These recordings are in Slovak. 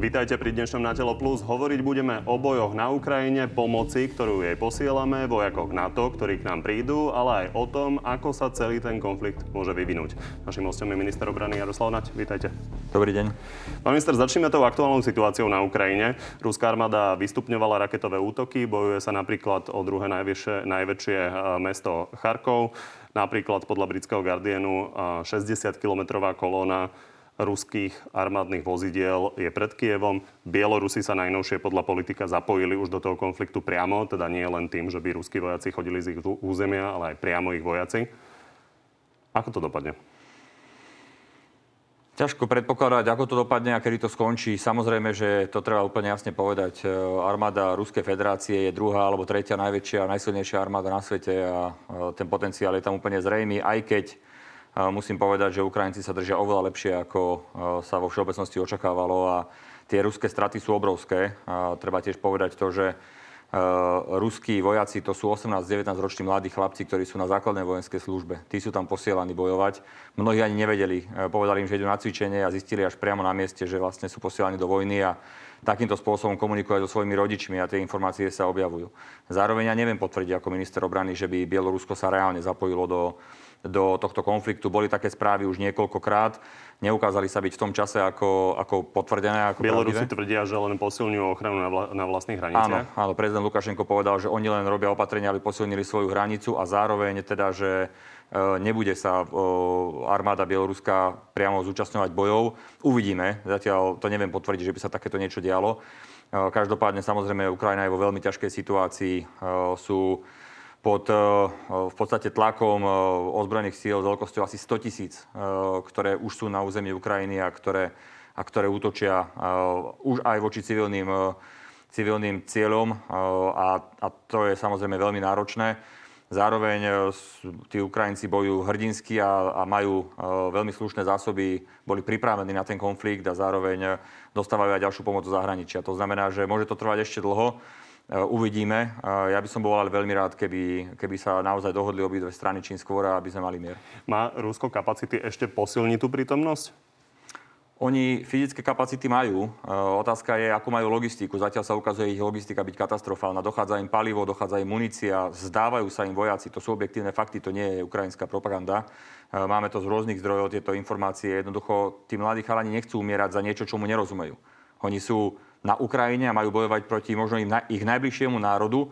Vítajte pri dnešnom Na telo plus. Hovoriť budeme o bojoch na Ukrajine, pomoci, ktorú jej posielame, vojakoch NATO, ktorí k nám prídu, ale aj o tom, ako sa celý ten konflikt môže vyvinúť. Našim hostom je minister obrany Jaroslav Nať. Vítajte. Dobrý deň. Pán minister, začneme tou aktuálnou situáciou na Ukrajine. Ruská armáda vystupňovala raketové útoky, bojuje sa napríklad o druhé najväčšie, najväčšie eh, mesto Charkov. Napríklad podľa britského Guardianu 60-kilometrová eh, kolóna ruských armádnych vozidiel je pred Kievom. Bielorusi sa najnovšie podľa politika zapojili už do toho konfliktu priamo, teda nie len tým, že by ruskí vojaci chodili z ich územia, ale aj priamo ich vojaci. Ako to dopadne? Ťažko predpokladať, ako to dopadne a kedy to skončí. Samozrejme, že to treba úplne jasne povedať. E, armáda Ruskej federácie je druhá alebo tretia najväčšia a najsilnejšia armáda na svete a e, ten potenciál je tam úplne zrejmý, aj keď Musím povedať, že Ukrajinci sa držia oveľa lepšie, ako e, sa vo všeobecnosti očakávalo a tie ruské straty sú obrovské. A treba tiež povedať to, že e, ruskí vojaci to sú 18-19 roční mladí chlapci, ktorí sú na základnej vojenskej službe. Tí sú tam posielaní bojovať. Mnohí ani nevedeli. E, povedali im, že idú na cvičenie a zistili až priamo na mieste, že vlastne sú posielaní do vojny a takýmto spôsobom komunikujú so svojimi rodičmi a tie informácie sa objavujú. Zároveň ja neviem potvrdiť ako minister obrany, že by Bielorusko sa reálne zapojilo do do tohto konfliktu. Boli také správy už niekoľkokrát. Neukázali sa byť v tom čase ako, ako potvrdené. Ako Bielorusi tvrdia, že len posilňujú ochranu na, vla, na vlastných hraniciach. Áno, áno, prezident Lukašenko povedal, že oni len robia opatrenia, aby posilnili svoju hranicu a zároveň teda, že e, nebude sa e, armáda Bieloruska priamo zúčastňovať bojov. Uvidíme, zatiaľ to neviem potvrdiť, že by sa takéto niečo dialo. E, každopádne samozrejme Ukrajina je vo veľmi ťažkej situácii. Sú pod eh, v podstate tlakom eh, ozbrojených síl s veľkosťou asi 100 tisíc, eh, ktoré už sú na území Ukrajiny a ktoré, a ktoré útočia už aj voči civilným, civilným cieľom a, a to je samozrejme veľmi náročné. Zároveň tí Ukrajinci bojujú hrdinsky a, a majú veľmi slušné zásoby, boli pripravení na ten konflikt a zároveň dostávajú aj ďalšiu pomoc zo zahraničia. To znamená, že môže to trvať ešte dlho. Eh, uvidíme. Ja by som bol ale veľmi rád, keby, keby sa naozaj dohodli obidve strany čím skôr, aby sme mali mier. Má Rusko kapacity ešte posilniť tú prítomnosť? Oni fyzické kapacity majú. Eh, otázka je, akú majú logistiku. Zatiaľ sa ukazuje ich logistika byť katastrofálna. Dochádza im palivo, dochádza im munícia, zdávajú sa im vojaci. To sú objektívne fakty, to nie je ukrajinská propaganda. Máme to z rôznych zdrojov, tieto informácie. Jednoducho, tí mladí chalani nechcú umierať za niečo, čomu nerozumejú. Oni sú na Ukrajine a majú bojovať proti možno im, ich najbližšiemu národu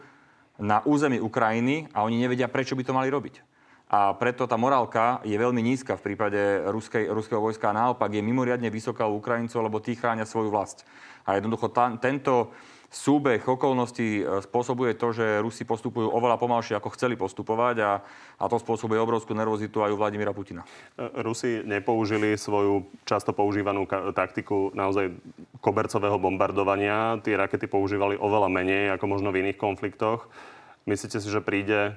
na území Ukrajiny a oni nevedia, prečo by to mali robiť. A preto tá morálka je veľmi nízka v prípade ruskej, ruského vojska a naopak je mimoriadne vysoká u Ukrajincov, lebo tí chránia svoju vlast. A jednoducho ta, tento, súbeh okolností e, spôsobuje to, že Rusi postupujú oveľa pomalšie, ako chceli postupovať a, a to spôsobuje obrovskú nervozitu aj u Vladimíra Putina. E, Rusi nepoužili svoju často používanú taktiku naozaj kobercového bombardovania. Tie rakety používali oveľa menej ako možno v iných konfliktoch. Myslíte si, že príde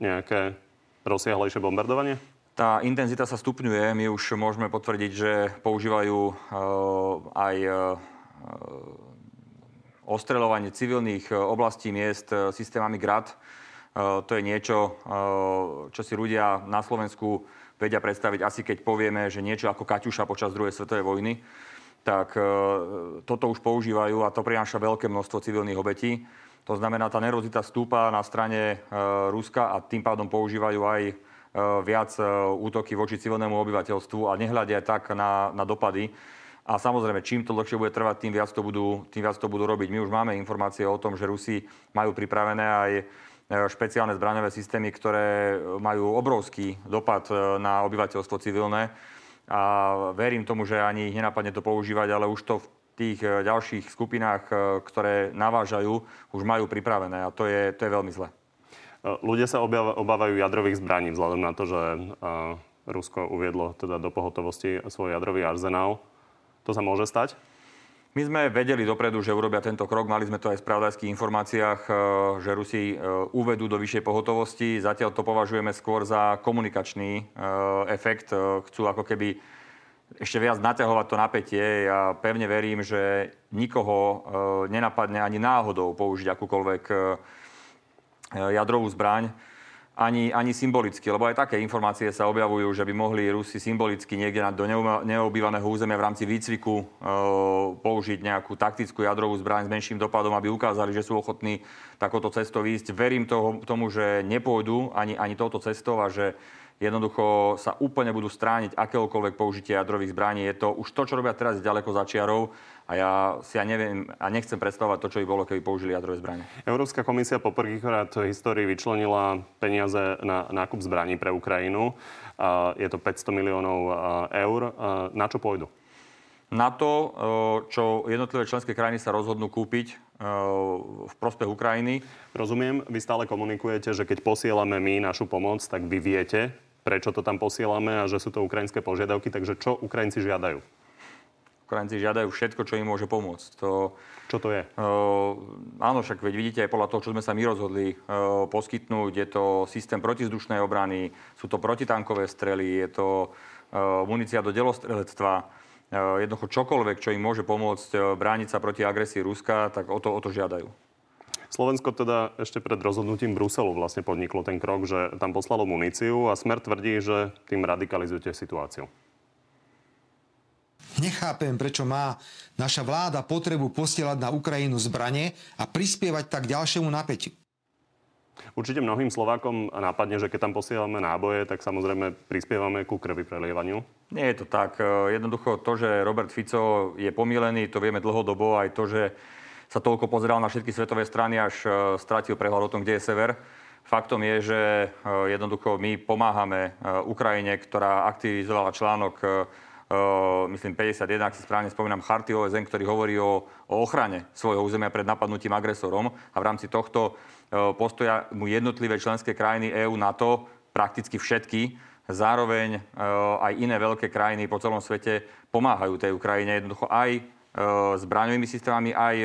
nejaké rozsiahlejšie bombardovanie? Tá intenzita sa stupňuje. My už môžeme potvrdiť, že používajú uh, aj uh, ostreľovanie civilných e, oblastí miest e, systémami GRAD. E, to je niečo, čo si ľudia na Slovensku vedia predstaviť asi keď povieme, že niečo ako Kaťuša počas druhej svetovej vojny, tak toto už používajú a to prináša veľké množstvo civilných obetí. To znamená, tá nervozita stúpa na strane Ruska a tým pádom používajú aj viac útoky voči civilnému obyvateľstvu a nehľadia tak na, na dopady. A samozrejme, čím to dlhšie bude trvať, tým viac, to budú, tým viac to budú robiť. My už máme informácie o tom, že Rusi majú pripravené aj e, špeciálne zbraňové systémy, ktoré majú obrovský dopad e, na obyvateľstvo civilné. A verím tomu, že ani ich nenapadne to používať, ale už to v tých e, ďalších skupinách, ktoré navážajú, už majú pripravené. A to je, to je veľmi zle. Ľudia sa obávajú jadrových zbraní vzhľadom na to, že Rusko uviedlo teda do pohotovosti svoj jadrový arzenál. To sa môže stať? My sme vedeli dopredu, že urobia tento krok. Mali sme to aj v spravodajských informáciách, e, že Rusi e, uvedú do vyššej pohotovosti. Zatiaľ to považujeme skôr za komunikačný e, efekt. Chcú ako keby ešte viac naťahovať to napätie. Ja pevne verím, že nikoho nenapadne ani náhodou použiť akúkoľvek jadrovú zbraň. Ani, ani symbolicky, lebo aj také informácie sa objavujú, že by mohli Rusi symbolicky niekde do neobývaného územia v rámci výcviku e, použiť nejakú taktickú jadrovú zbraň s menším dopadom, aby ukázali, že sú ochotní takouto cestou ísť. Verím toho, tomu, že nepôjdu ani, ani touto cestou a že jednoducho sa úplne budú strániť akéhokoľvek použitie jadrových zbraní. Je to už to, čo robia teraz, ďaleko za čiarou a ja si ja neviem a nechcem predstavovať to, čo by bolo, keby použili jadrové zbranie. Európska komisia poprvýkrát v histórii vyčlenila peniaze na nákup zbraní pre Ukrajinu. Je to 500 miliónov eur. Na čo pôjdu? Na to, čo jednotlivé členské krajiny sa rozhodnú kúpiť v prospech Ukrajiny. Rozumiem, vy stále komunikujete, že keď posielame my našu pomoc, tak vy viete, prečo to tam posielame a že sú to ukrajinské požiadavky. Takže čo Ukrajinci žiadajú? Ukrajinci žiadajú všetko, čo im môže pomôcť. To, čo to je? Uh, áno, však veď vidíte aj podľa toho, čo sme sa my rozhodli uh, poskytnúť. Je to systém protizdušnej obrany, sú to protitankové strely, je to uh, munícia do delostrelectva. Uh, jednoducho čokoľvek, čo im môže pomôcť uh, brániť sa proti agresii Ruska, tak o to, o to žiadajú. Slovensko teda ešte pred rozhodnutím Bruselu vlastne podniklo ten krok, že tam poslalo muníciu a Smer tvrdí, že tým radikalizujete situáciu. Nechápem, prečo má naša vláda potrebu posielať na Ukrajinu zbranie a prispievať tak ďalšiemu napätiu. Určite mnohým Slovákom nápadne, že keď tam posielame náboje, tak samozrejme prispievame ku krvi prelievaniu. Nie je to tak. Jednoducho to, že Robert Fico je pomílený, to vieme dlhodobo. Aj to, že sa toľko pozeral na všetky svetové strany, až e, stratil prehľad o tom, kde je sever. Faktom je, že e, jednoducho my pomáhame e, Ukrajine, ktorá aktivizovala článok myslím 51, ak si správne spomínam, charty OSN, ktorý hovorí o, o ochrane svojho územia pred napadnutím agresorom a v rámci tohto postoja mu jednotlivé členské krajiny EÚ NATO, prakticky všetky, zároveň aj iné veľké krajiny po celom svete pomáhajú tej Ukrajine jednoducho aj zbraňovými systémami, aj,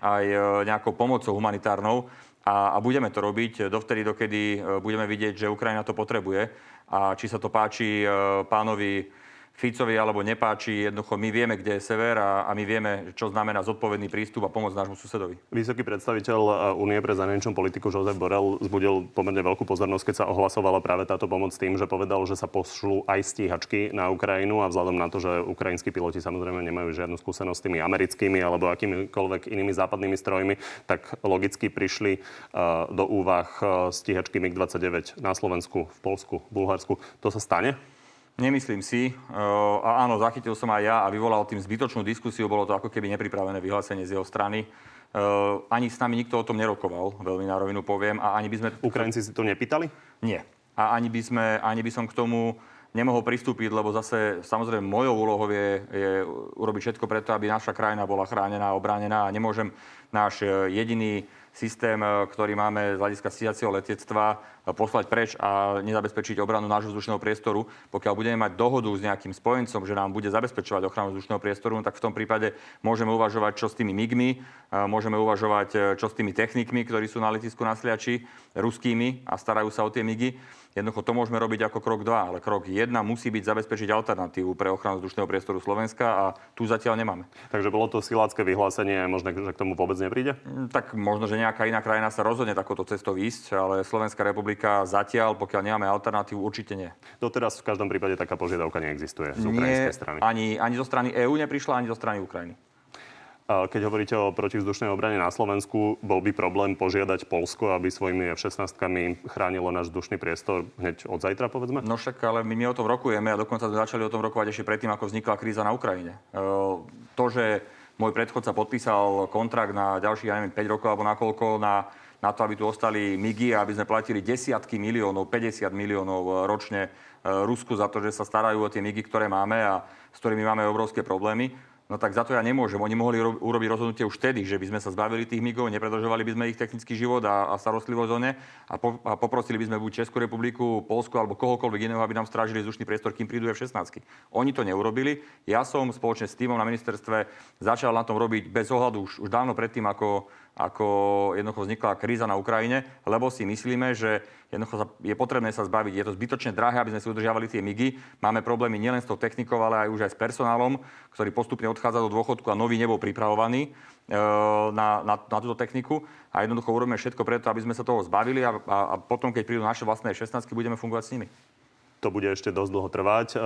aj nejakou pomocou humanitárnou. A, a budeme to robiť dovtedy, dokedy budeme vidieť, že Ukrajina to potrebuje. A či sa to páči pánovi Ficovi alebo nepáči. Jednoducho my vieme, kde je sever a, a my vieme, čo znamená zodpovedný prístup a pomoc nášmu susedovi. Vysoký predstaviteľ Únie pre zahraničnú politiku Jozef Borel zbudil pomerne veľkú pozornosť, keď sa ohlasovala práve táto pomoc tým, že povedal, že sa pošlú aj stíhačky na Ukrajinu a vzhľadom na to, že ukrajinskí piloti samozrejme nemajú žiadnu skúsenosť s tými americkými alebo akýmikoľvek inými západnými strojmi, tak logicky prišli uh, do úvah stíhačky MiG-29 na Slovensku, v Polsku, Bulharsku. To sa stane? Nemyslím si. A áno, zachytil som aj ja a vyvolal tým zbytočnú diskusiu. Bolo to ako keby nepripravené vyhlásenie z jeho strany. Ani s nami nikto o tom nerokoval, veľmi na rovinu poviem. A ani by sme... Ukrajinci si to nepýtali? Nie. A ani by, sme, ani by som k tomu nemohol pristúpiť, lebo zase samozrejme mojou úlohou je, je urobiť všetko preto, aby naša krajina bola chránená a obránená a nemôžem náš jediný systém, e, ktorý máme z hľadiska stíhacieho letectva, e, poslať preč a nezabezpečiť obranu nášho vzdušného priestoru. Pokiaľ budeme mať dohodu s nejakým spojencom, že nám bude zabezpečovať ochranu vzdušného priestoru, tak v tom prípade môžeme uvažovať, čo s tými MIGmi, e, môžeme uvažovať, čo s tými technikmi, ktorí sú na letisku na Sliači, ruskými a starajú sa o tie MIGy. Jednoducho to môžeme robiť ako krok 2, ale krok 1 musí byť zabezpečiť alternatívu pre ochranu vzdušného priestoru Slovenska a tu zatiaľ nemáme. Takže bolo to silácké vyhlásenie možno, že k tomu vôbec nepríde? Mm, tak možno, že nejaká iná krajina sa rozhodne takouto cestou ísť, ale Slovenská republika zatiaľ, pokiaľ nemáme alternatívu, určite nie. Doteraz v každom prípade taká požiadavka neexistuje z ukrajinskej strany. Ani, ani zo strany EÚ neprišla, ani zo strany Ukrajiny. Keď hovoríte o protivzdušnej obrane na Slovensku, bol by problém požiadať Polsko, aby svojimi F-16 chránilo náš vzdušný priestor hneď od zajtra, povedzme? No však, ale my, my o tom rokujeme a dokonca sme začali o tom rokovať ešte predtým, ako vznikla kríza na Ukrajine. E, to, že môj predchodca podpísal kontrakt na ďalších, ja neviem, 5 rokov alebo nakoľko na, na to, aby tu ostali MIGI a aby sme platili desiatky miliónov, 50 miliónov ročne e, Rusku za to, že sa starajú o tie MIGI, ktoré máme a s ktorými máme obrovské problémy No tak za to ja nemôžem. Oni mohli ro- urobiť rozhodnutie už vtedy, že by sme sa zbavili tých migov, nepredlžovali by sme ich technický život a, a starostlivosť o ne a, po, a poprosili by sme buď Českú republiku, Polsku alebo kohokoľvek iného, aby nám strážili vzdušný priestor, kým prídu F-16. Oni to neurobili. Ja som spoločne s týmom na ministerstve začal na tom robiť bez ohľadu už, už dávno predtým, ako ako jednoducho vznikla kríza na Ukrajine, lebo si myslíme, že jednoducho je potrebné sa zbaviť. Je to zbytočne drahé, aby sme si udržiavali tie migy. Máme problémy nielen s tou technikou, ale aj už aj s personálom, ktorý postupne odchádza do dôchodku a nový nebol pripravovaný e, na, na, na túto techniku. A jednoducho urobíme všetko preto, aby sme sa toho zbavili a, a, a potom, keď prídu naše vlastné 16, budeme fungovať s nimi to bude ešte dosť dlho trvať. E,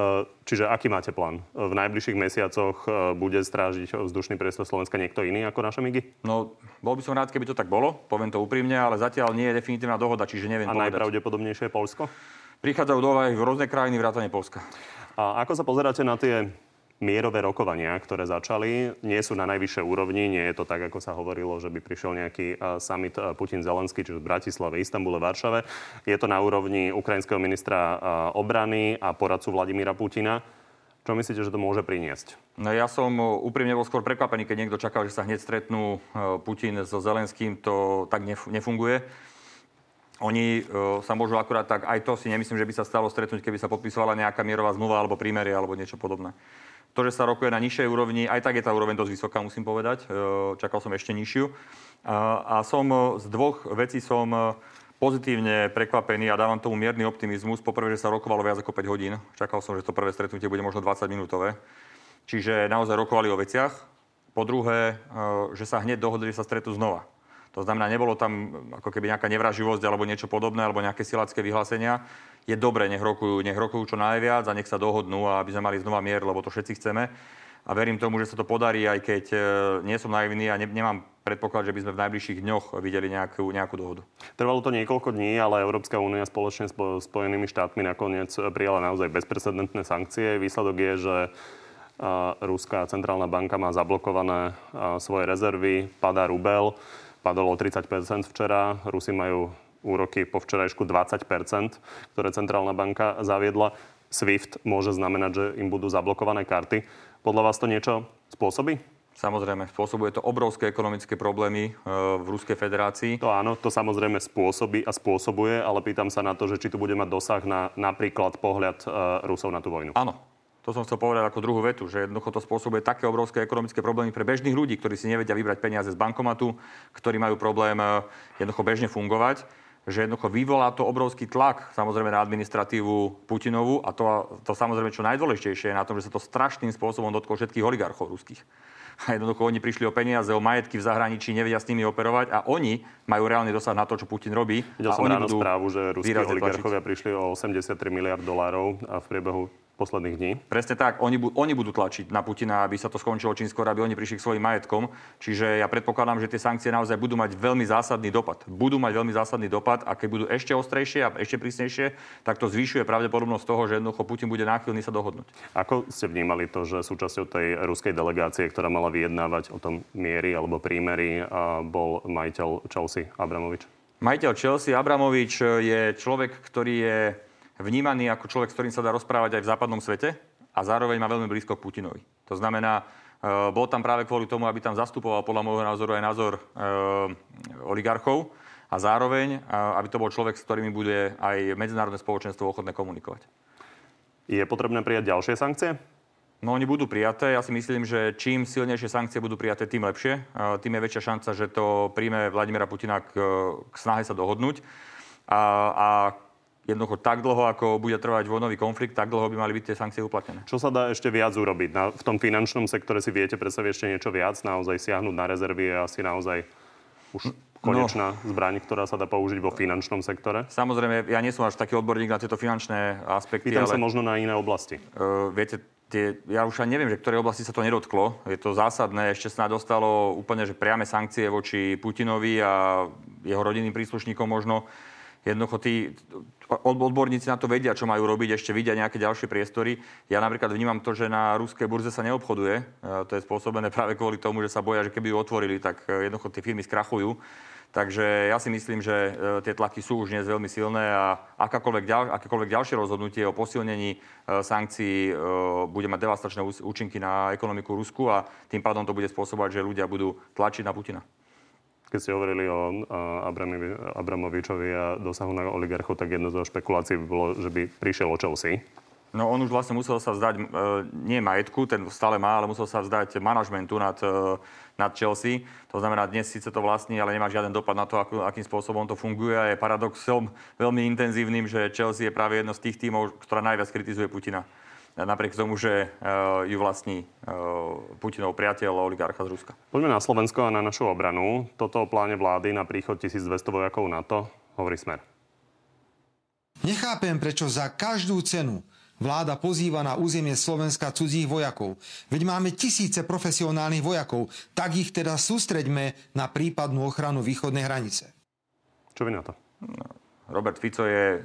čiže aký máte plán? V najbližších mesiacoch e, bude strážiť vzdušný priestor Slovenska niekto iný ako naše MIGy? No, bol by som rád, keby to tak bolo, poviem to úprimne, ale zatiaľ nie je definitívna dohoda, čiže neviem A povedať. najpravdepodobnejšie je Polsko? Prichádzajú do v rôzne krajiny, vrátane Polska. A ako sa pozeráte na tie mierové rokovania, ktoré začali, nie sú na najvyššej úrovni. Nie je to tak, ako sa hovorilo, že by prišiel nejaký summit Putin-Zelenský, čiže v Bratislave, Istambule, Varšave. Je to na úrovni ukrajinského ministra obrany a poradcu Vladimíra Putina. Čo myslíte, že to môže priniesť? No ja som úprimne bol skôr prekvapený, keď niekto čakal, že sa hneď stretnú Putin so Zelenským. To tak nefunguje. Oni uh, sa môžu akurát tak, aj to si nemyslím, že by sa stalo stretnúť, keby sa podpisovala nejaká mierová zmluva alebo prímerie alebo niečo podobné. To, že sa rokuje na nižšej úrovni, aj tak je tá úroveň dosť vysoká, musím povedať. E, čakal som ešte nižšiu. A som e, z dvoch vecí som e, pozitívne prekvapený a dávam tomu mierny optimizmus. Poprvé, že sa rokovalo viac ako 5 hodín. Čakal som, že to prvé stretnutie bude možno 20 minútové. Čiže naozaj rokovali o veciach. Po druhé, že sa hneď dohodli, že sa stretnú znova. To znamená, nebolo tam ako keby nejaká nevraživosť alebo niečo podobné, alebo nejaké silacké vyhlásenia. Je dobre, nech rokujú, nech rokujú čo najviac a nech sa dohodnú, aby sme mali znova mier, lebo to všetci chceme. A verím tomu, že sa to podarí, aj keď e, nie som naivný a ne, nemám predpoklad, že by sme v najbližších dňoch videli nejakú, nejakú dohodu. Trvalo to niekoľko dní, ale Európska únia spoločne s Spojenými štátmi nakoniec prijala naozaj bezprecedentné sankcie. Výsledok je, že Ruská centrálna banka má zablokované svoje rezervy, padá rubel padol o 30 včera. Rusi majú úroky po včerajšku 20% ktoré centrálna banka zaviedla. SWIFT môže znamenať, že im budú zablokované karty. Podľa vás to niečo spôsobí? Samozrejme, spôsobuje to obrovské ekonomické problémy e, v Ruskej federácii. To áno, to samozrejme spôsobí a spôsobuje, ale pýtam sa na to, že či tu bude mať dosah na napríklad pohľad e, Rusov na tú vojnu. Áno, to som chcel povedať ako druhú vetu, že jednoducho to spôsobuje také obrovské ekonomické problémy pre bežných ľudí, ktorí si nevedia vybrať peniaze z bankomatu, ktorí majú problém eh, jednoducho bežne fungovať, že jednoducho vyvolá to obrovský tlak samozrejme na administratívu Putinovú a to, to samozrejme čo najdôležitejšie je na tom, že sa to strašným spôsobom dotklo všetkých oligarchov ruských. A jednoducho oni prišli o peniaze, o majetky v zahraničí, nevedia s nimi operovať a oni majú reálny dosah na to, čo Putin robí. Videl som ráno správu, že ruskí oligarchovia prišli o 83 miliard dolárov a v priebehu posledných dní. Presne tak. Oni, oni budú tlačiť na Putina, aby sa to skončilo čím skôr, aby oni prišli k svojim majetkom. Čiže ja predpokladám, že tie sankcie naozaj budú mať veľmi zásadný dopad. Budú mať veľmi zásadný dopad a keď budú ešte ostrejšie a ešte prísnejšie, tak to zvyšuje pravdepodobnosť toho, že jednoducho Putin bude náchylný sa dohodnúť. Ako ste vnímali to, že súčasťou tej ruskej delegácie, ktorá mala vyjednávať o tom miery alebo prímery, bol majiteľ Chelsea Abramovič? Majiteľ Chelsea Abramovič je človek, ktorý je vnímaný ako človek, s ktorým sa dá rozprávať aj v západnom svete a zároveň má veľmi blízko k Putinovi. To znamená, e, bol tam práve kvôli tomu, aby tam zastupoval podľa môjho názoru aj názor e, oligarchov a zároveň, e, aby to bol človek, s ktorými bude aj medzinárodné spoločenstvo ochotné komunikovať. Je potrebné prijať ďalšie sankcie? No oni budú prijaté. Ja si myslím, že čím silnejšie sankcie budú prijaté, tým lepšie. Tým je väčšia šanca, že to príjme Vladimira Putina k, k snahe sa dohodnúť. A, a jednoducho tak dlho, ako bude trvať vojnový konflikt, tak dlho by mali byť tie sankcie uplatnené. Čo sa dá ešte viac urobiť? Na, v tom finančnom sektore si viete predstaviť ešte niečo viac? Naozaj siahnuť na rezervy je asi naozaj už konečná no, zbraň, ktorá sa dá použiť vo finančnom sektore? Samozrejme, ja nie som až taký odborník na tieto finančné aspekty. Pýtam ale, sa možno na iné oblasti. Uh, viete, tie, ja už ani neviem, že ktoré oblasti sa to nedotklo. Je to zásadné. Ešte sa dostalo úplne že priame sankcie voči Putinovi a jeho rodinným príslušníkom možno. Jednoducho tí odborníci na to vedia, čo majú robiť, ešte vidia nejaké ďalšie priestory. Ja napríklad vnímam to, že na ruskej burze sa neobchoduje. E, to je spôsobené práve kvôli tomu, že sa boja, že keby ju otvorili, tak e, jednoducho tie firmy skrachujú. Takže ja si myslím, že e, tie tlaky sú už dnes veľmi silné a akákoľvek, ďal, akékoľvek ďalšie rozhodnutie o posilnení sankcií bude mať devastačné účinky na ekonomiku Rusku a tým pádom to bude spôsobovať, že ľudia budú tlačiť na Putina. Keď ste hovorili o Abramovičovi a dosahu na oligarchov, tak jedno zo špekulácií by bolo, že by prišiel o Chelsea. No on už vlastne musel sa vzdať, e, nie majetku, ten stále má, ale musel sa vzdať manažmentu nad, e, nad Chelsea. To znamená, dnes síce to vlastní, ale nemá žiaden dopad na to, ako, akým spôsobom to funguje a je paradoxom veľmi intenzívnym, že Chelsea je práve jedno z tých tímov, ktorá najviac kritizuje Putina. Napriek tomu, že uh, ju vlastní uh, Putinov priateľ oligarcha z Ruska. Poďme na Slovensko a na našu obranu. Toto o pláne vlády na príchod 1200 vojakov NATO hovorí Smer. Nechápem, prečo za každú cenu Vláda pozýva na územie Slovenska cudzích vojakov. Veď máme tisíce profesionálnych vojakov, tak ich teda sústreďme na prípadnú ochranu východnej hranice. Čo vy na to? No, Robert Fico je uh,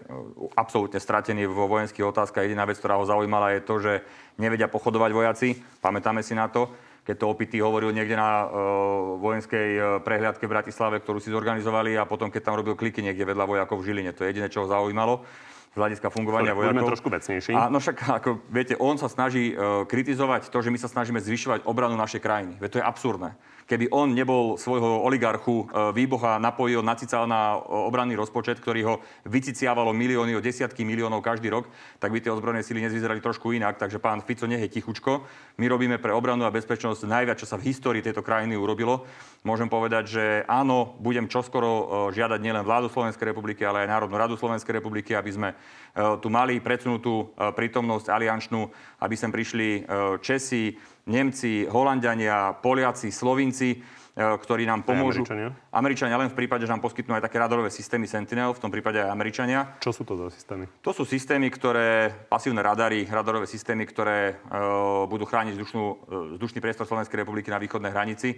absolútne stratený vo vojenských otázkach. Jediná vec, ktorá ho zaujímala, je to, že nevedia pochodovať vojaci. Pamätáme si na to keď to opity hovoril niekde na uh, vojenskej uh, prehliadke v Bratislave, ktorú si zorganizovali a potom, keď tam robil kliky niekde vedľa vojakov v Žiline. To je jediné, čo ho zaujímalo z hľadiska fungovania Sorry, vojakov. trošku vecnejší. A, no však, ako viete, on sa snaží uh, kritizovať to, že my sa snažíme zvyšovať obranu našej krajiny. Veď to je absurdné keby on nebol svojho oligarchu e, výboha napojil, nacical na obranný rozpočet, ktorý ho vyciciavalo milióny o desiatky miliónov každý rok, tak by tie ozbrojené síly nezvyzerali trošku inak. Takže pán Fico nech je tichučko. My robíme pre obranu a bezpečnosť najviac, čo sa v histórii tejto krajiny urobilo. Môžem povedať, že áno, budem čoskoro e, žiadať nielen vládu Slovenskej republiky, ale aj Národnú radu Slovenskej republiky, aby sme tu mali predsunutú prítomnosť aliančnú, aby sem prišli Česi, Nemci, Holandiania, Poliaci, Slovinci, ktorí nám pomôžu. Američania? Američania len v prípade, že nám poskytnú aj také radarové systémy Sentinel, v tom prípade aj Američania. Čo sú to za systémy? To sú systémy, ktoré, pasívne radary, radarové systémy, ktoré e, budú chrániť vzdušnú, e, vzdušný priestor Slovenskej republiky na východnej hranici. E,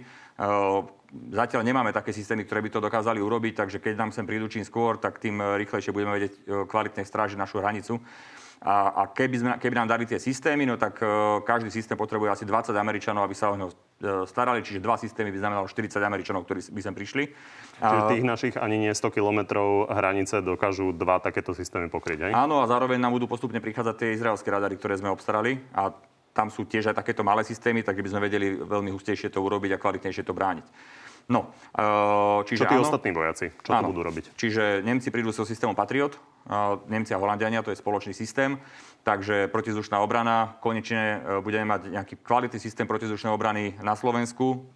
zatiaľ nemáme také systémy, ktoré by to dokázali urobiť, takže keď nám sem prídu čím skôr, tak tým rýchlejšie budeme vedieť e, kvalitne strážiť našu hranicu. A, a keby, sme, keby nám dali tie systémy, no tak uh, každý systém potrebuje asi 20 Američanov, aby sa o neho uh, starali, čiže dva systémy by znamenalo 40 Američanov, ktorí by sem prišli. Čiže tých našich ani nie 100 kilometrov hranice dokážu dva takéto systémy pokryť, aj? Áno, a zároveň nám budú postupne prichádzať tie izraelské radary, ktoré sme obstarali. A tam sú tiež aj takéto malé systémy, tak by sme vedeli veľmi hustejšie to urobiť a kvalitnejšie to brániť. No, čiže Čo tí áno, ostatní vojaci? Čo áno, to budú robiť? Čiže Nemci prídu so systémom Patriot, Nemci a Holandiania, to je spoločný systém. Takže protizdušná obrana, konečne e, budeme mať nejaký kvalitný systém protizdušnej obrany na Slovensku,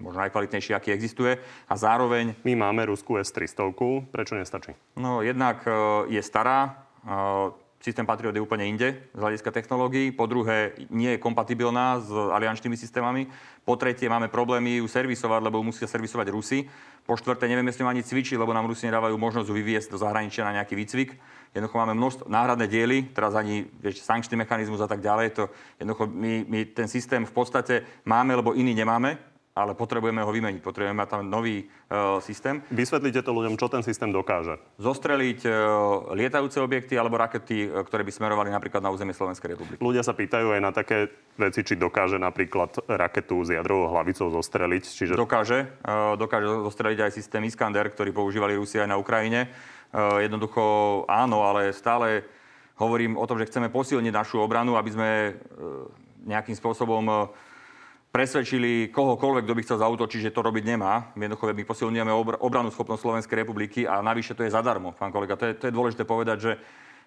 možno najkvalitnejší, aký existuje. A zároveň... My máme ruskú S-300, prečo nestačí? No, jednak e, je stará, e, systém Patriot je úplne inde z hľadiska technológií. Po druhé, nie je kompatibilná s aliančnými systémami. Po tretie, máme problémy ju servisovať, lebo musia servisovať Rusy. Po štvrté, nevieme s ňou ani cvičiť, lebo nám Rusi nedávajú možnosť vyviesť do zahraničia na nejaký výcvik. Jednoducho máme množstvo náhradné diely, teraz ani vieš, sankčný mechanizmus a tak ďalej. To, jednoducho my, my ten systém v podstate máme, lebo iný nemáme ale potrebujeme ho vymeniť, potrebujeme mať tam nový e, systém. Vysvetlite to ľuďom, čo ten systém dokáže. Zostreliť e, lietajúce objekty alebo rakety, e, ktoré by smerovali napríklad na územie Slovenskej republiky. Ľudia sa pýtajú aj na také veci, či dokáže napríklad raketu s jadrovou hlavicou zostreliť. Čiže... Dokáže. E, dokáže zostreliť aj systém Iskander, ktorý používali Rusia aj na Ukrajine. E, jednoducho áno, ale stále hovorím o tom, že chceme posilniť našu obranu, aby sme e, nejakým spôsobom e, presvedčili kohokoľvek, kto by chcel zautočiť, že to robiť nemá. Jednoducho my posilňujeme obranú schopnosť Slovenskej republiky a navyše to je zadarmo, pán kolega. To je, to je dôležité povedať, že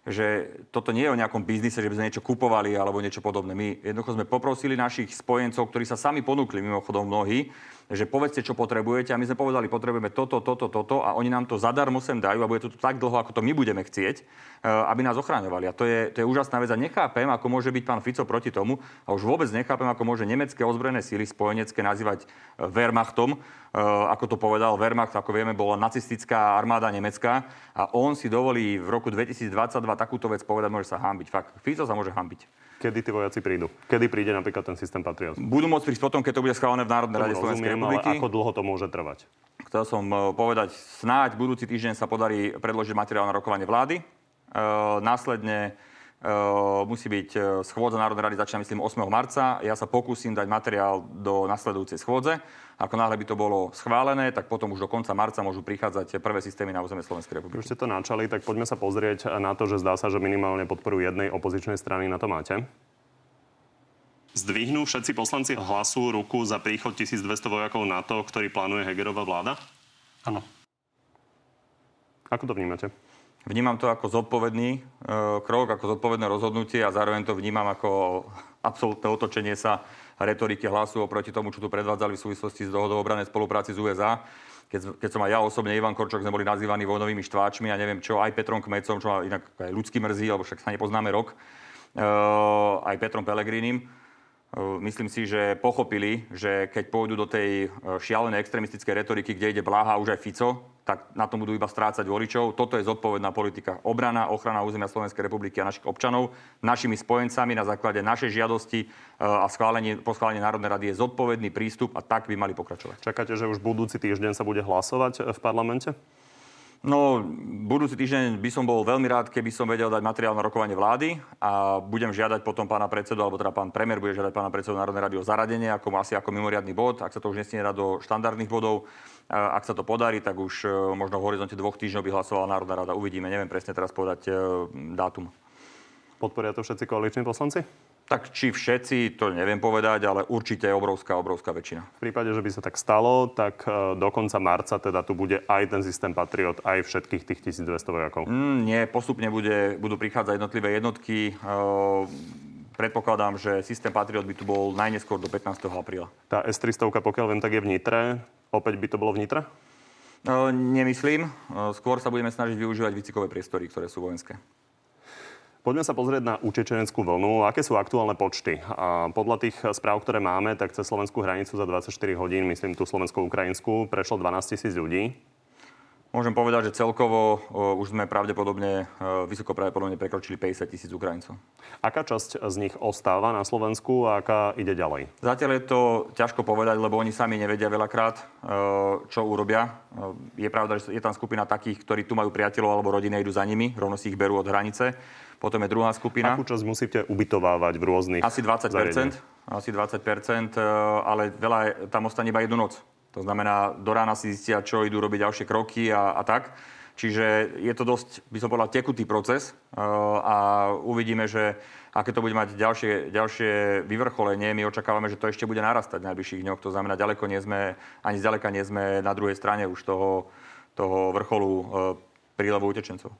že toto nie je o nejakom biznise, že by sme niečo kupovali alebo niečo podobné. My jednoducho sme poprosili našich spojencov, ktorí sa sami ponúkli, mimochodom mnohí, že povedzte, čo potrebujete. A my sme povedali, potrebujeme toto, toto, toto a oni nám to zadarmo sem dajú a bude to tak dlho, ako to my budeme chcieť, eh, aby nás ochraňovali. A to je, to je úžasná vec. A nechápem, ako môže byť pán Fico proti tomu. A už vôbec nechápem, ako môže nemecké ozbrojené síly spojenecké nazývať eh, Wehrmachtom. Eh, ako to povedal Wehrmacht, ako vieme, bola nacistická armáda nemecká. A on si dovolí v roku 2022 takúto vec povedať, môže sa hambiť. Fakt, Fico sa môže hambiť. Kedy tí vojaci prídu? Kedy príde napríklad ten systém Patriot? Budú môcť prísť potom, keď to bude schválené v Národnej rade Slovenskej republiky. Ale ako dlho to môže trvať? Chcel som e, povedať, snáď budúci týždeň sa podarí predložiť materiál na rokovanie vlády. E, následne musí byť uh, schôdza Národnej rady začína, myslím, 8. marca. Ja sa pokúsim dať materiál do nasledujúcej schôdze. Ako náhle by to bolo schválené, tak potom už do konca marca môžu prichádzať prvé systémy na územie Slovenskej republiky. Už ste to načali, tak poďme sa pozrieť na to, že zdá sa, že minimálne podporu jednej opozičnej strany na to máte. Zdvihnú všetci poslanci hlasu ruku za príchod 1200 vojakov NATO, ktorý plánuje Hegerová vláda? Áno. Ako to vnímate? Vnímam to ako zodpovedný e, krok, ako zodpovedné rozhodnutie a zároveň to vnímam ako absolútne otočenie sa retoriky hlasu oproti tomu, čo tu predvádzali v súvislosti s dohodou obranej spolupráci z USA. Keď, keď som aj ja osobne, Ivan Korčok, sme boli nazývaní vojnovými štváčmi a neviem čo, aj Petrom Kmecom, čo ma inak aj ľudský mrzí, lebo však sa nepoznáme rok, e, aj Petrom Pelegrínim Myslím si, že pochopili, že keď pôjdu do tej šialenej extremistickej retoriky, kde ide Bláha už aj Fico, tak na tom budú iba strácať voličov. Toto je zodpovedná politika. Obrana, ochrana územia Slovenskej republiky a našich občanov, našimi spojencami na základe našej žiadosti a schválenie, po schválení Národnej rady je zodpovedný prístup a tak by mali pokračovať. Čakáte, že už budúci týždeň sa bude hlasovať v parlamente? No, budúci týždeň by som bol veľmi rád, keby som vedel dať materiál na rokovanie vlády a budem žiadať potom pána predsedu, alebo teda pán premiér bude žiadať pána predsedu Národnej rady o zaradenie, ako asi ako mimoriadný bod. Ak sa to už nesmie dať do štandardných bodov, ak sa to podarí, tak už e, možno v horizonte dvoch týždňov by hlasovala Národná rada. Uvidíme, neviem presne teraz povedať e, dátum. Podporia to všetci koaliční poslanci? Tak či všetci, to neviem povedať, ale určite je obrovská, obrovská väčšina. V prípade, že by sa tak stalo, tak e, do konca marca teda tu bude aj ten systém Patriot, aj všetkých tých 1200 vojakov. Mm, nie, postupne bude, budú prichádzať jednotlivé jednotky. E, predpokladám, že systém Patriot by tu bol najneskôr do 15. apríla. Tá S-300, pokiaľ viem, tak je v Nitre. Opäť by to bolo v Nitre? E, nemyslím. E, skôr sa budeme snažiť využívať výcikové priestory, ktoré sú vojenské. Poďme sa pozrieť na utečeneckú vlnu. Aké sú aktuálne počty? A podľa tých správ, ktoré máme, tak cez slovenskú hranicu za 24 hodín, myslím tú slovensko-ukrajinskú, prešlo 12 tisíc ľudí. Môžem povedať, že celkovo o, už sme pravdepodobne, o, vysoko pravdepodobne prekročili 50 tisíc Ukrajincov. Aká časť z nich ostáva na Slovensku a aká ide ďalej? Zatiaľ je to ťažko povedať, lebo oni sami nevedia veľakrát, o, čo urobia. Je pravda, že je tam skupina takých, ktorí tu majú priateľov alebo rodiny idú za nimi, rovno si ich berú od hranice. Potom je druhá skupina. Akú časť musíte ubytovávať v rôznych Asi 20% Asi 20% ale veľa tam ostane iba jednu noc. To znamená, do rána si zistia, čo idú robiť ďalšie kroky a, a tak. Čiže je to dosť, by som povedal, tekutý proces a uvidíme, že aké to bude mať ďalšie, ďalšie vyvrcholenie. My očakávame, že to ešte bude narastať v najbližších dňoch. To znamená, ďaleko nie sme, ani zďaleka nie sme na druhej strane už toho, toho vrcholu prílevu utečencov.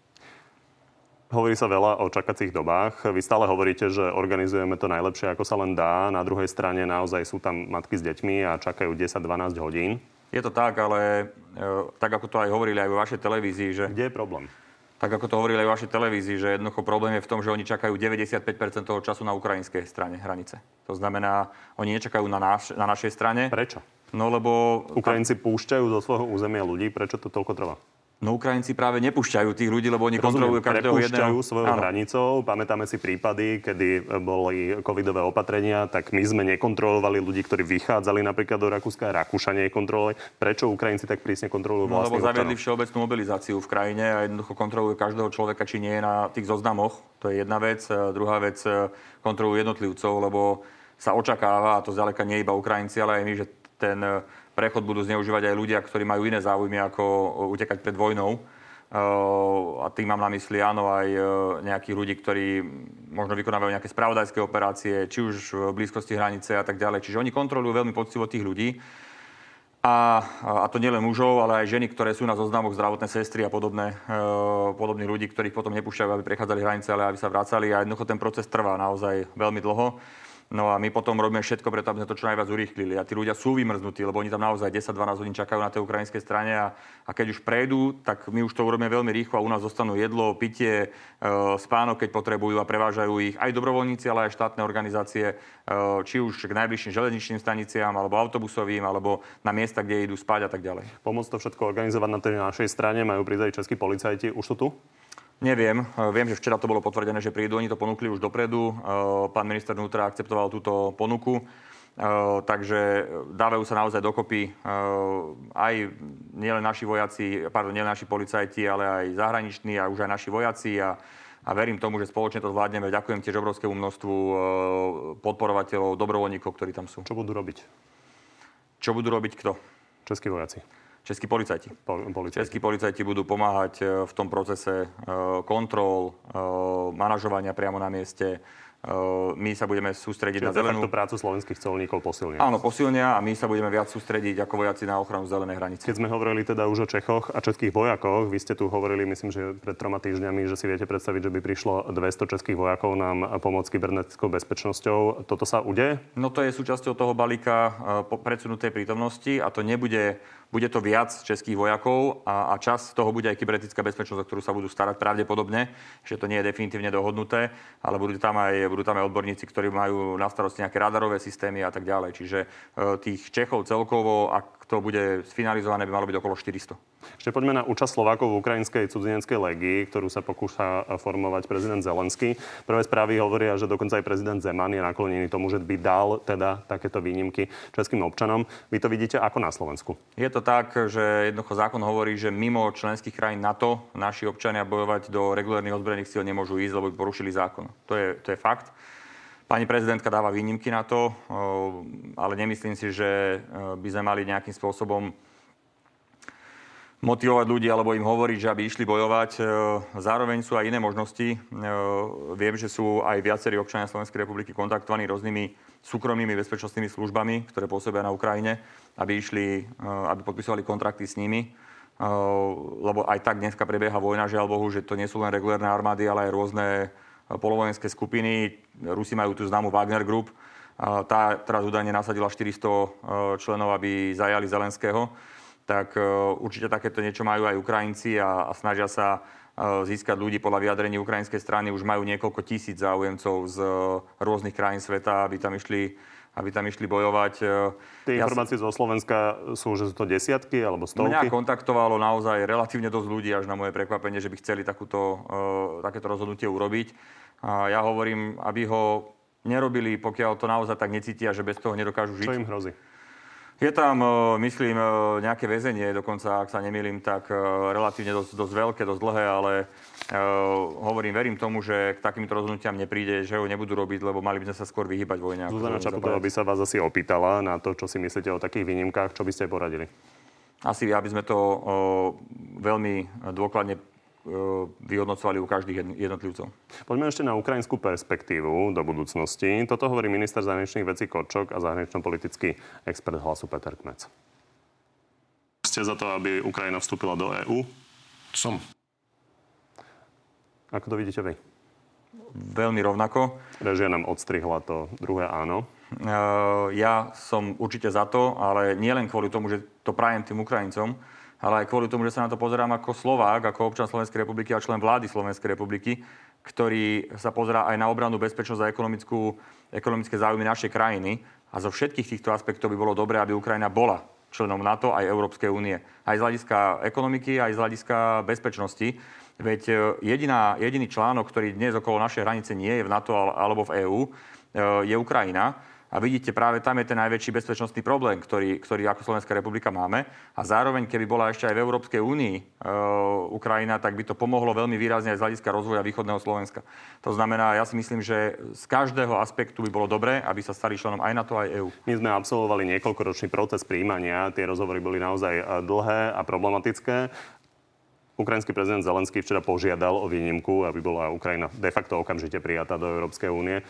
Hovorí sa veľa o čakacích dobách. Vy stále hovoríte, že organizujeme to najlepšie, ako sa len dá. Na druhej strane naozaj sú tam matky s deťmi a čakajú 10-12 hodín. Je to tak, ale e, tak ako to aj hovorili aj vo vašej televízii, že... Kde je problém? Tak ako to hovorili aj vo vašej televízii, že jednoducho problém je v tom, že oni čakajú 95% toho času na ukrajinskej strane hranice. To znamená, oni nečakajú na, naš, na našej strane. Prečo? No lebo... Ukrajinci púšťajú zo svojho územia ľudí, prečo to toľko trvá? No Ukrajinci práve nepúšťajú tých ľudí, lebo oni Rozumiem, kontrolujú každého jedného. svojou Áno. hranicou. Pamätáme si prípady, kedy boli covidové opatrenia, tak my sme nekontrolovali ľudí, ktorí vychádzali napríklad do Rakúska, Rakúšania nekontrolovali. Prečo Ukrajinci tak prísne kontrolujú no, lebo zaviedli všeobecnú mobilizáciu v krajine a jednoducho kontrolujú každého človeka, či nie je na tých zoznamoch. To je jedna vec. Druhá vec, e, kontrolujú jednotlivcov, lebo sa očakáva, a to zďaleka nie iba Ukrajinci, ale aj my, že ten prechod budú zneužívať aj ľudia, ktorí majú iné záujmy ako utekať pred vojnou. A tým mám na mysli áno aj e, nejakých ľudí, ktorí možno vykonávajú nejaké spravodajské operácie, či už v blízkosti hranice a tak ďalej. Čiže oni kontrolujú veľmi poctivo tých ľudí. A, a to nielen mužov, ale aj ženy, ktoré sú na zoznamoch zdravotné sestry a podobné, e, podobných ľudí, ktorých potom nepúšťajú, aby prechádzali hranice, ale aby sa vracali. A jednoducho ten proces trvá naozaj veľmi dlho. No a my potom robíme všetko preto, aby sme to čo najviac urýchlili. A tí ľudia sú vymrznutí, lebo oni tam naozaj 10-12 hodín čakajú na tej ukrajinskej strane a, a keď už prejdú, tak my už to urobíme veľmi rýchlo a u nás zostanú jedlo, pitie, e, spánok, keď potrebujú a prevážajú ich aj dobrovoľníci, ale aj štátne organizácie, e, či už k najbližším železničným staniciám, alebo autobusovým, alebo na miesta, kde idú spať a tak ďalej. Pomôcť to všetko organizovať na tej našej strane majú prísť aj českí policajti. Už sú tu? Neviem. Viem, že včera to bolo potvrdené, že prídu. Oni to ponúkli už dopredu. Pán minister vnútra akceptoval túto ponuku. Takže dávajú sa naozaj dokopy aj nielen naši vojaci, pardon, nielen naši policajti, ale aj zahraniční a už aj naši vojaci. A, a verím tomu, že spoločne to zvládneme. Ďakujem tiež obrovskému množstvu podporovateľov, dobrovoľníkov, ktorí tam sú. Čo budú robiť? Čo budú robiť kto? Českí vojaci. Českí policajti. policajti. Českí policajti budú pomáhať e, v tom procese e, kontrol, e, manažovania priamo na mieste, my sa budeme sústrediť Čiže na zelenú... prácu slovenských colníkov posilnia. Áno, posilnia a my sa budeme viac sústrediť ako vojaci na ochranu zelenej hranice. Keď sme hovorili teda už o Čechoch a českých vojakoch, vy ste tu hovorili, myslím, že pred troma týždňami, že si viete predstaviť, že by prišlo 200 českých vojakov nám pomôcť kybernetickou bezpečnosťou. Toto sa udeje? No to je súčasťou toho balíka predsunutej prítomnosti a to nebude bude to viac českých vojakov a, a čas toho bude aj kybernetická bezpečnosť, o ktorú sa budú starať pravdepodobne, že to nie je definitívne dohodnuté, ale budú tam aj, budú tam aj odborníci, ktorí majú na starosti nejaké radarové systémy a tak ďalej. Čiže e, tých Čechov celkovo, ak to bude sfinalizované, by malo byť okolo 400. Ešte poďme na účasť Slovákov v ukrajinskej cudzineckej legii, ktorú sa pokúša formovať prezident Zelenský. Prvé správy hovoria, že dokonca aj prezident Zeman je naklonený tomu, že by dal teda takéto výnimky českým občanom. Vy to vidíte ako na Slovensku? Je to tak, že jednoducho zákon hovorí, že mimo členských krajín NATO naši občania bojovať do regulárnych ozbrojených síl nemôžu ísť, lebo by porušili zákon. To je, to je fakt. Pani prezidentka dáva výnimky na to, ale nemyslím si, že by sme mali nejakým spôsobom motivovať ľudí alebo im hovoriť, že aby išli bojovať. Zároveň sú aj iné možnosti. Viem, že sú aj viacerí občania Slovenskej republiky kontaktovaní rôznymi súkromnými bezpečnostnými službami, ktoré pôsobia na Ukrajine, aby išli, aby podpisovali kontrakty s nimi. Lebo aj tak dneska prebieha vojna, žiaľ Bohu, že to nie sú len regulárne armády, ale aj rôzne polovojenské skupiny. Rusi majú tú známu Wagner Group. Tá teraz údajne nasadila 400 e, členov, aby zajali Zelenského. Tak e, určite takéto niečo majú aj Ukrajinci a, a snažia sa e, získať ľudí podľa vyjadrení ukrajinskej strany. Už majú niekoľko tisíc záujemcov z rôznych krajín sveta, aby tam išli aby tam išli bojovať. Tie ja informácie zo Slovenska sú, že sú to desiatky alebo stovky? Mňa kontaktovalo naozaj relatívne dosť ľudí, až na moje prekvapenie, že by chceli takúto, takéto rozhodnutie urobiť. A ja hovorím, aby ho nerobili, pokiaľ to naozaj tak necítia, že bez toho nedokážu žiť. Čo im hrozí? Je tam, e, myslím, e, nejaké väzenie, dokonca, ak sa nemýlim, tak e, relatívne dosť, dosť veľké, dosť dlhé, ale hovorím, verím tomu, že k takýmto rozhodnutiam nepríde, že ho nebudú robiť, lebo mali by sme sa skôr vyhybať vojne. Zuzana Čaputová by sa vás asi opýtala na to, čo si myslíte o takých výnimkách, čo by ste poradili? Asi, aby sme to veľmi dôkladne vyhodnocovali u každých jednotlivcov. Poďme ešte na ukrajinskú perspektívu do budúcnosti. Toto hovorí minister zahraničných vecí Korčok a zahranično-politický expert hlasu Peter Kmec. Ste za to, aby Ukrajina vstúpila do EÚ? Som. Ako to vidíte vy? Veľmi rovnako. Režia nám odstrihla to druhé áno. E, ja som určite za to, ale nie len kvôli tomu, že to prajem tým Ukrajincom, ale aj kvôli tomu, že sa na to pozerám ako Slovák, ako občan Slovenskej republiky a člen vlády Slovenskej republiky, ktorý sa pozerá aj na obranu, bezpečnosť a ekonomickú, ekonomické záujmy našej krajiny. A zo všetkých týchto aspektov by bolo dobré, aby Ukrajina bola členom NATO aj Európskej únie. Aj z hľadiska ekonomiky, aj z hľadiska bezpečnosti. Veď e, jediná, jediný článok, ktorý dnes okolo našej hranice nie je v NATO alebo v EÚ, e, je Ukrajina. A vidíte, práve tam je ten najväčší bezpečnostný problém, ktorý, ktorý ako Slovenská republika máme. A zároveň, keby bola ešte aj v Európskej únii e, Ukrajina, tak by to pomohlo veľmi výrazne aj z hľadiska rozvoja východného Slovenska. To znamená, ja si myslím, že z každého aspektu by bolo dobré, aby sa stali členom aj NATO, aj EÚ. My sme absolvovali niekoľkoročný proces príjmania. Tie rozhovory boli naozaj e, dlhé a problematické. Ukrajinský prezident Zelenský včera požiadal o výnimku, aby bola Ukrajina de facto okamžite prijatá do Európskej únie.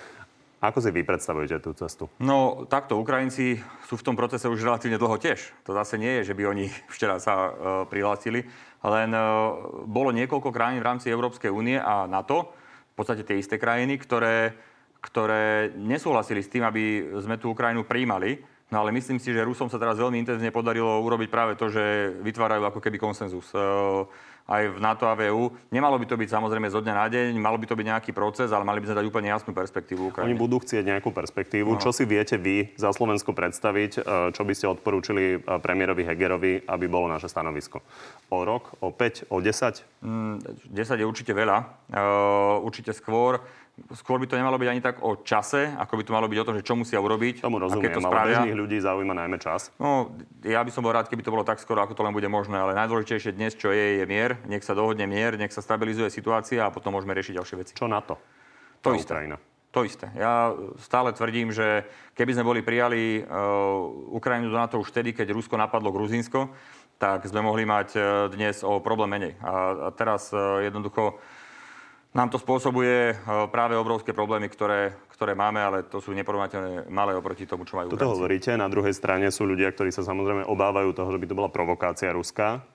Ako si vy predstavujete tú cestu? No takto, Ukrajinci sú v tom procese už relatívne dlho tiež. To zase nie je, že by oni včera sa uh, prihlásili, len uh, bolo niekoľko krajín v rámci Európskej únie a NATO, v podstate tie isté krajiny, ktoré, ktoré nesúhlasili s tým, aby sme tú Ukrajinu príjmali. No ale myslím si, že Rusom sa teraz veľmi intenzívne podarilo urobiť práve to, že vytvárajú ako keby konsenzus. Uh, aj v NATO a v EU. Nemalo by to byť samozrejme zo dňa na deň, malo by to byť nejaký proces, ale mali by sme dať úplne jasnú perspektívu Ukrajine. Oni budú chcieť nejakú perspektívu. No. Čo si viete vy za Slovensko predstaviť? E, čo by ste odporúčili e, premiérovi Hegerovi, aby bolo naše stanovisko? O rok? O 5? O 10? Mm, 10 je určite veľa. Uh, určite skôr skôr by to nemalo byť ani tak o čase, ako by to malo byť o tom, že čo musia urobiť. Tomu rozumiem, to ale bežných ľudí zaujíma najmä čas. No, ja by som bol rád, keby to bolo tak skoro, ako to len bude možné, ale najdôležitejšie dnes, čo je, je mier. Nech sa dohodne mier, nech sa stabilizuje situácia a potom môžeme riešiť ďalšie veci. Čo na to? To isté. Ukrajina. To isté. Ja stále tvrdím, že keby sme boli prijali uh, Ukrajinu do NATO už vtedy, keď Rusko napadlo Gruzínsko, tak sme mohli mať uh, dnes o problém menej. A, a teraz uh, jednoducho Nám to spôsobuje práve obrovské problémy, ktoré, ktoré máme, ale to sú neporovnateľné malé oproti tomu, čo majú Toto hovoríte. Na druhej strane sú ľudia, ktorí sa samozrejme obávajú toho, že by to bola provokácia Ruska.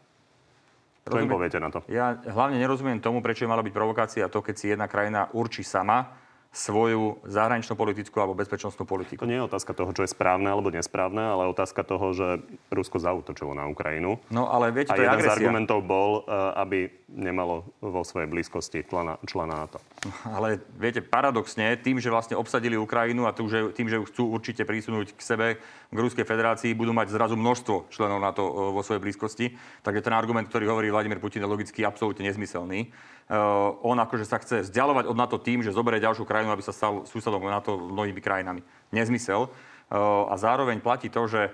Čo im poviete na to? Ja hlavne nerozumiem tomu, prečo mala byť provokácia to, keď si jedna krajina určí sama, svoju zahraničnú politickú alebo bezpečnostnú politiku. To nie je otázka toho, čo je správne alebo nesprávne, ale otázka toho, že Rusko zautočilo na Ukrajinu. No ale viete, a to je jeden agresia. z argumentov bol, eh, aby nemalo vo svojej blízkosti člena, člena NATO. Ale viete, paradoxne, tým, že vlastne obsadili Ukrajinu a tým, že, tým, že ju chcú určite prísunúť k sebe, k Ruskej federácii, budú mať zrazu množstvo členov NATO eh, vo svojej blízkosti. Takže ten argument, ktorý hovorí Vladimír Putin, je logicky absolútne nezmyselný. Uh, on akože sa chce vzdialovať od NATO tým, že zoberie ďalšiu krajinu, aby sa stal susedom NATO mnohými krajinami. Nezmysel. Uh, a zároveň platí to, že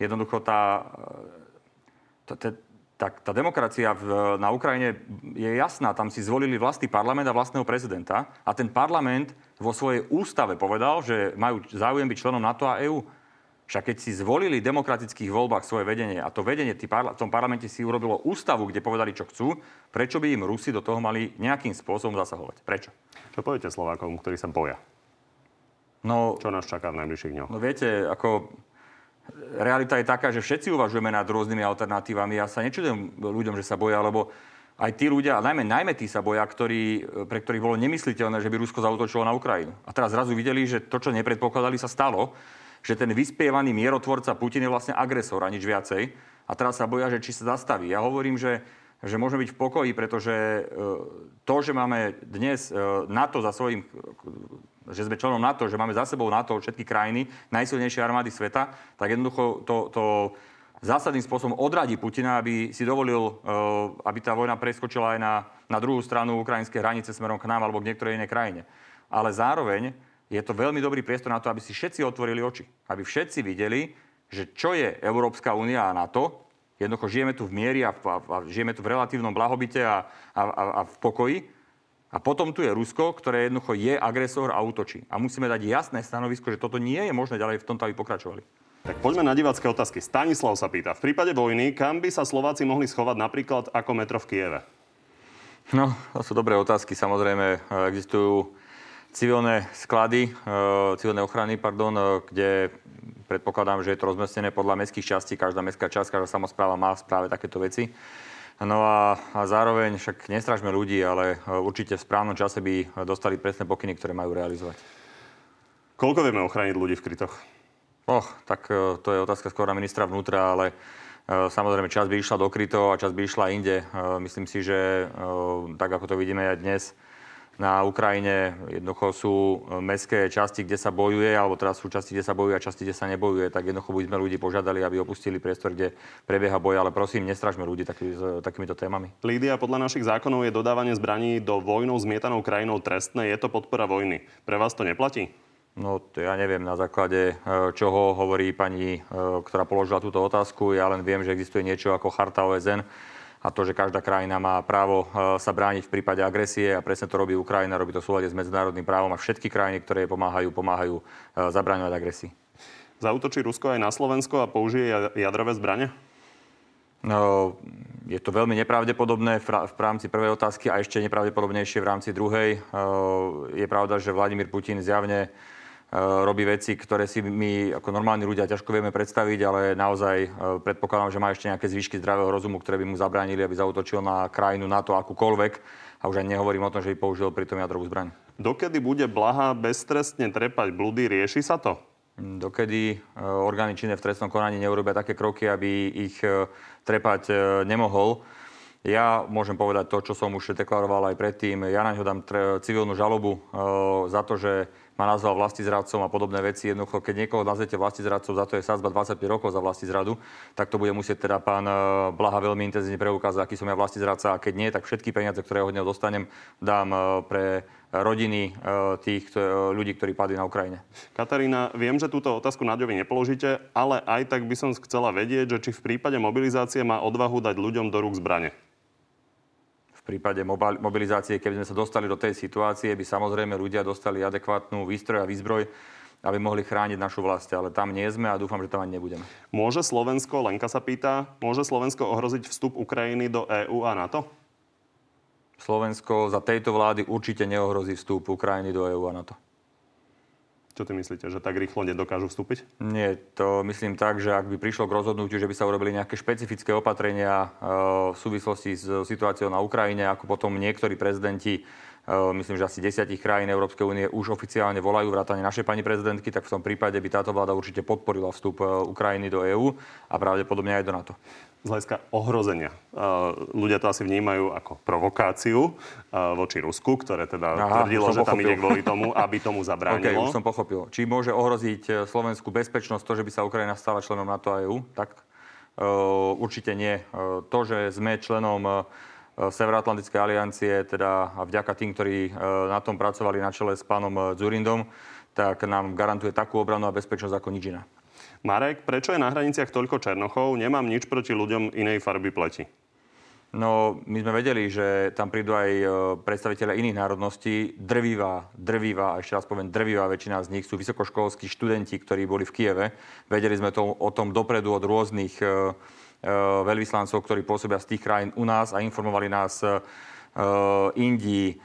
jednoducho tá, tá, tá, tá, tá demokracia v, na Ukrajine je jasná. Tam si zvolili vlastný parlament a vlastného prezidenta. A ten parlament vo svojej ústave povedal, že majú záujem byť členom NATO a EÚ. Však keď si zvolili v demokratických voľbách svoje vedenie a to vedenie v tom parlamente si urobilo ústavu, kde povedali, čo chcú, prečo by im Rusi do toho mali nejakým spôsobom zasahovať? Prečo? Čo poviete Slovákom, ktorí sa boja? No, čo nás čaká v najbližších dňoch? No viete, ako realita je taká, že všetci uvažujeme nad rôznymi alternatívami. Ja sa nečudujem ľuďom, že sa boja, lebo aj tí ľudia, najmä, najmä tí sa boja, ktorí, pre ktorých bolo nemysliteľné, že by Rusko zautočilo na Ukrajinu. A teraz zrazu videli, že to, čo nepredpokladali, sa stalo že ten vyspievaný mierotvorca Putin je vlastne agresor a nič viacej. A teraz sa boja, že či sa zastaví. Ja hovorím, že, že môžeme byť v pokoji, pretože e, to, že máme dnes e, NATO za svojím že sme členom NATO, že máme za sebou NATO všetky krajiny, najsilnejšie armády sveta, tak jednoducho to, to zásadným spôsobom odradí Putina, aby si dovolil, e, aby tá vojna preskočila aj na, na druhú stranu ukrajinskej hranice smerom k nám alebo k niektorej inej krajine. Ale zároveň je to veľmi dobrý priestor na to, aby si všetci otvorili oči. Aby všetci videli, že čo je Európska únia a NATO. Jednoducho žijeme tu v miery a, a, a žijeme tu v relatívnom blahobite a, a, a, a v pokoji. A potom tu je Rusko, ktoré jednoducho je agresor a útočí. A musíme dať jasné stanovisko, že toto nie je možné ďalej v tomto, aby pokračovali. Tak poďme na divácké otázky. Stanislav sa pýta, v prípade vojny, kam by sa Slováci mohli schovať napríklad ako metro v Kieve? No, to sú dobré otázky. Samozrejme, existujú civilné sklady, e, civilné ochrany, pardon, e, kde predpokladám, že je to rozmestnené podľa mestských častí. Každá mestská časť, každá samozpráva má práve takéto veci. No a, a zároveň však nestražme ľudí, ale e, určite v správnom čase by dostali presné pokyny, ktoré majú realizovať. Koľko vieme ochrániť ľudí v krytoch? Och, tak to je otázka skôr na ministra vnútra, ale samozrejme čas by išla do krytov a čas by išla inde. Myslím si, že tak ako to vidíme aj dnes, na Ukrajine jednoducho sú e, mestské časti, kde sa bojuje, alebo teraz sú časti, kde sa bojuje a časti, kde sa nebojuje, tak jednoducho by sme ľudí požiadali, aby opustili priestor, kde prebieha boj, ale prosím, nestražme ľudí taký, s takýmito témami. Lídia, podľa našich zákonov je dodávanie zbraní do vojnou zmietanou krajinou trestné. Je to podpora vojny. Pre vás to neplatí? No, to ja neviem na základe e, čoho hovorí pani, e, ktorá položila túto otázku. Ja len viem, že existuje niečo ako charta OSN, a to, že každá krajina má právo e, sa brániť v prípade agresie a presne to robí Ukrajina, robí to v súlade s medzinárodným právom a všetky krajiny, ktoré pomáhajú, pomáhajú e, zabráňovať agresii. Zautočí Rusko aj na Slovensko a použije jadrové zbranie? No, je to veľmi nepravdepodobné v rámci prvej otázky a ešte nepravdepodobnejšie v rámci druhej. E, je pravda, že Vladimír Putin zjavne robí veci, ktoré si my ako normálni ľudia ťažko vieme predstaviť, ale naozaj eh, predpokladám, že má ešte nejaké zvyšky zdravého rozumu, ktoré by mu zabránili, aby zautočil na krajinu NATO akúkoľvek. A už ani nehovorím o tom, že by použil pritom jadrovú zbraň. Dokedy bude Blaha beztrestne trepať blúdy, rieši sa to? Dokedy eh, orgány činné v trestnom konaní neurobia také kroky, aby ich trepať nemohol. Ja môžem povedať to, čo som už deklaroval aj predtým. Ja na ňo dám civilnú žalobu za to, že ma nazval vlastizradcom a podobné veci. Jednoducho, keď niekoho nazvete vlastizradcom, za to je sázba 25 rokov za vlastizradu, tak to bude musieť teda pán eh, Blaha veľmi intenzívne preukázať, aký som ja vlastizradca. A keď nie, tak všetky peniaze, ktoré od neho dostanem, dám eh, pre rodiny eh, tých ľudí, ktorí padli na Ukrajine. Katarína, viem, že túto otázku Naďovi nepoložíte, ale aj tak by som chcela vedieť, že či v prípade mobilizácie má odvahu dať ľuďom do rúk zbrane prípade mobilizácie, keby sme sa dostali do tej situácie, by samozrejme ľudia dostali adekvátnu výstroj a výzbroj, aby mohli chrániť našu vlast. Ale tam nie sme a dúfam, že tam ani nebudeme. Môže Slovensko, Lenka sa pýta, môže Slovensko ohroziť vstup Ukrajiny do EÚ a NATO? Slovensko za tejto vlády určite neohrozí vstup Ukrajiny do EÚ a NATO. Čo ty myslíte, že tak rýchlo nedokážu vstúpiť? Nie, to myslím tak, že ak by prišlo k rozhodnutiu, že by sa urobili nejaké špecifické opatrenia e, v súvislosti s situáciou na Ukrajine, ako potom niektorí prezidenti myslím, že asi desiatich krajín Európskej únie už oficiálne volajú vrátane našej pani prezidentky, tak v tom prípade by táto vláda určite podporila vstup e, Ukrajiny do EÚ a pravdepodobne aj do NATO z hľadiska ohrozenia. Ľudia to asi vnímajú ako provokáciu voči Rusku, ktoré teda Aha, tvrdilo, že tam ide kvôli tomu, aby tomu zabránilo. Okay, už som pochopil. Či môže ohroziť e, slovenskú bezpečnosť to, že by sa Ukrajina stala členom NATO a EU? Tak určite nie. To, že sme členom Severoatlantickej aliancie, teda vďaka tým, ktorí na tom pracovali na čele s pánom Zurindom, tak nám garantuje takú obranu a bezpečnosť ako nič iná. Marek, prečo je na hraniciach toľko Černochov? Nemám nič proti ľuďom inej farby pleti. No, my sme vedeli, že tam prídu aj e, predstaviteľe iných národností. Drvivá, drvivá, a ešte raz poviem, drvivá väčšina z nich sú vysokoškolskí študenti, ktorí boli v Kieve. Vedeli sme to o tom dopredu od rôznych uh, veľvyslancov, ktorí pôsobia z tých krajín u nás a informovali nás uh, Indii,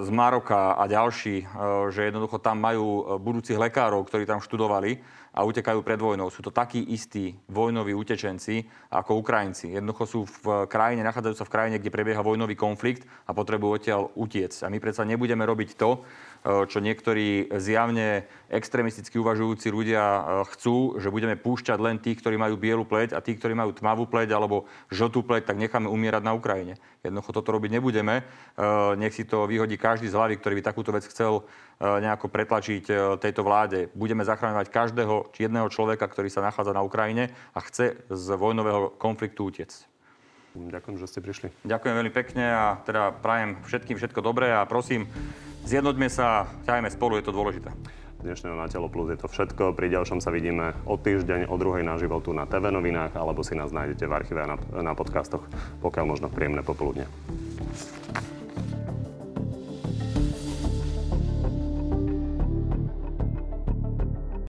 z Maroka a ďalší, že jednoducho tam majú budúcich lekárov, ktorí tam študovali a utekajú pred vojnou. Sú to takí istí vojnoví utečenci ako Ukrajinci. Jednoducho sú v krajine, nachádzajú sa v krajine, kde prebieha vojnový konflikt a potrebujú odtiaľ utiec. A my predsa nebudeme robiť to, čo niektorí zjavne extrémisticky uvažujúci ľudia chcú, že budeme púšťať len tých, ktorí majú bielu pleť a tí, ktorí majú tmavú pleť alebo žltú pleť, tak necháme umierať na Ukrajine. Jednoducho toto robiť nebudeme. Nech si to vyhodí každý z hlavy, ktorý by takúto vec chcel nejako pretlačiť tejto vláde. Budeme zachraňovať každého jedného človeka, ktorý sa nachádza na Ukrajine a chce z vojnového konfliktu utiecť. Ďakujem, že ste prišli. Ďakujem veľmi pekne a teda prajem všetkým všetko dobré a prosím, zjednoťme sa, ťahajme spolu, je to dôležité. Dnešného Na telo plus je to všetko. Pri ďalšom sa vidíme o týždeň, o druhej na životu na TV novinách, alebo si nás nájdete v archíve a na, na podcastoch, pokiaľ možno príjemné popoludne.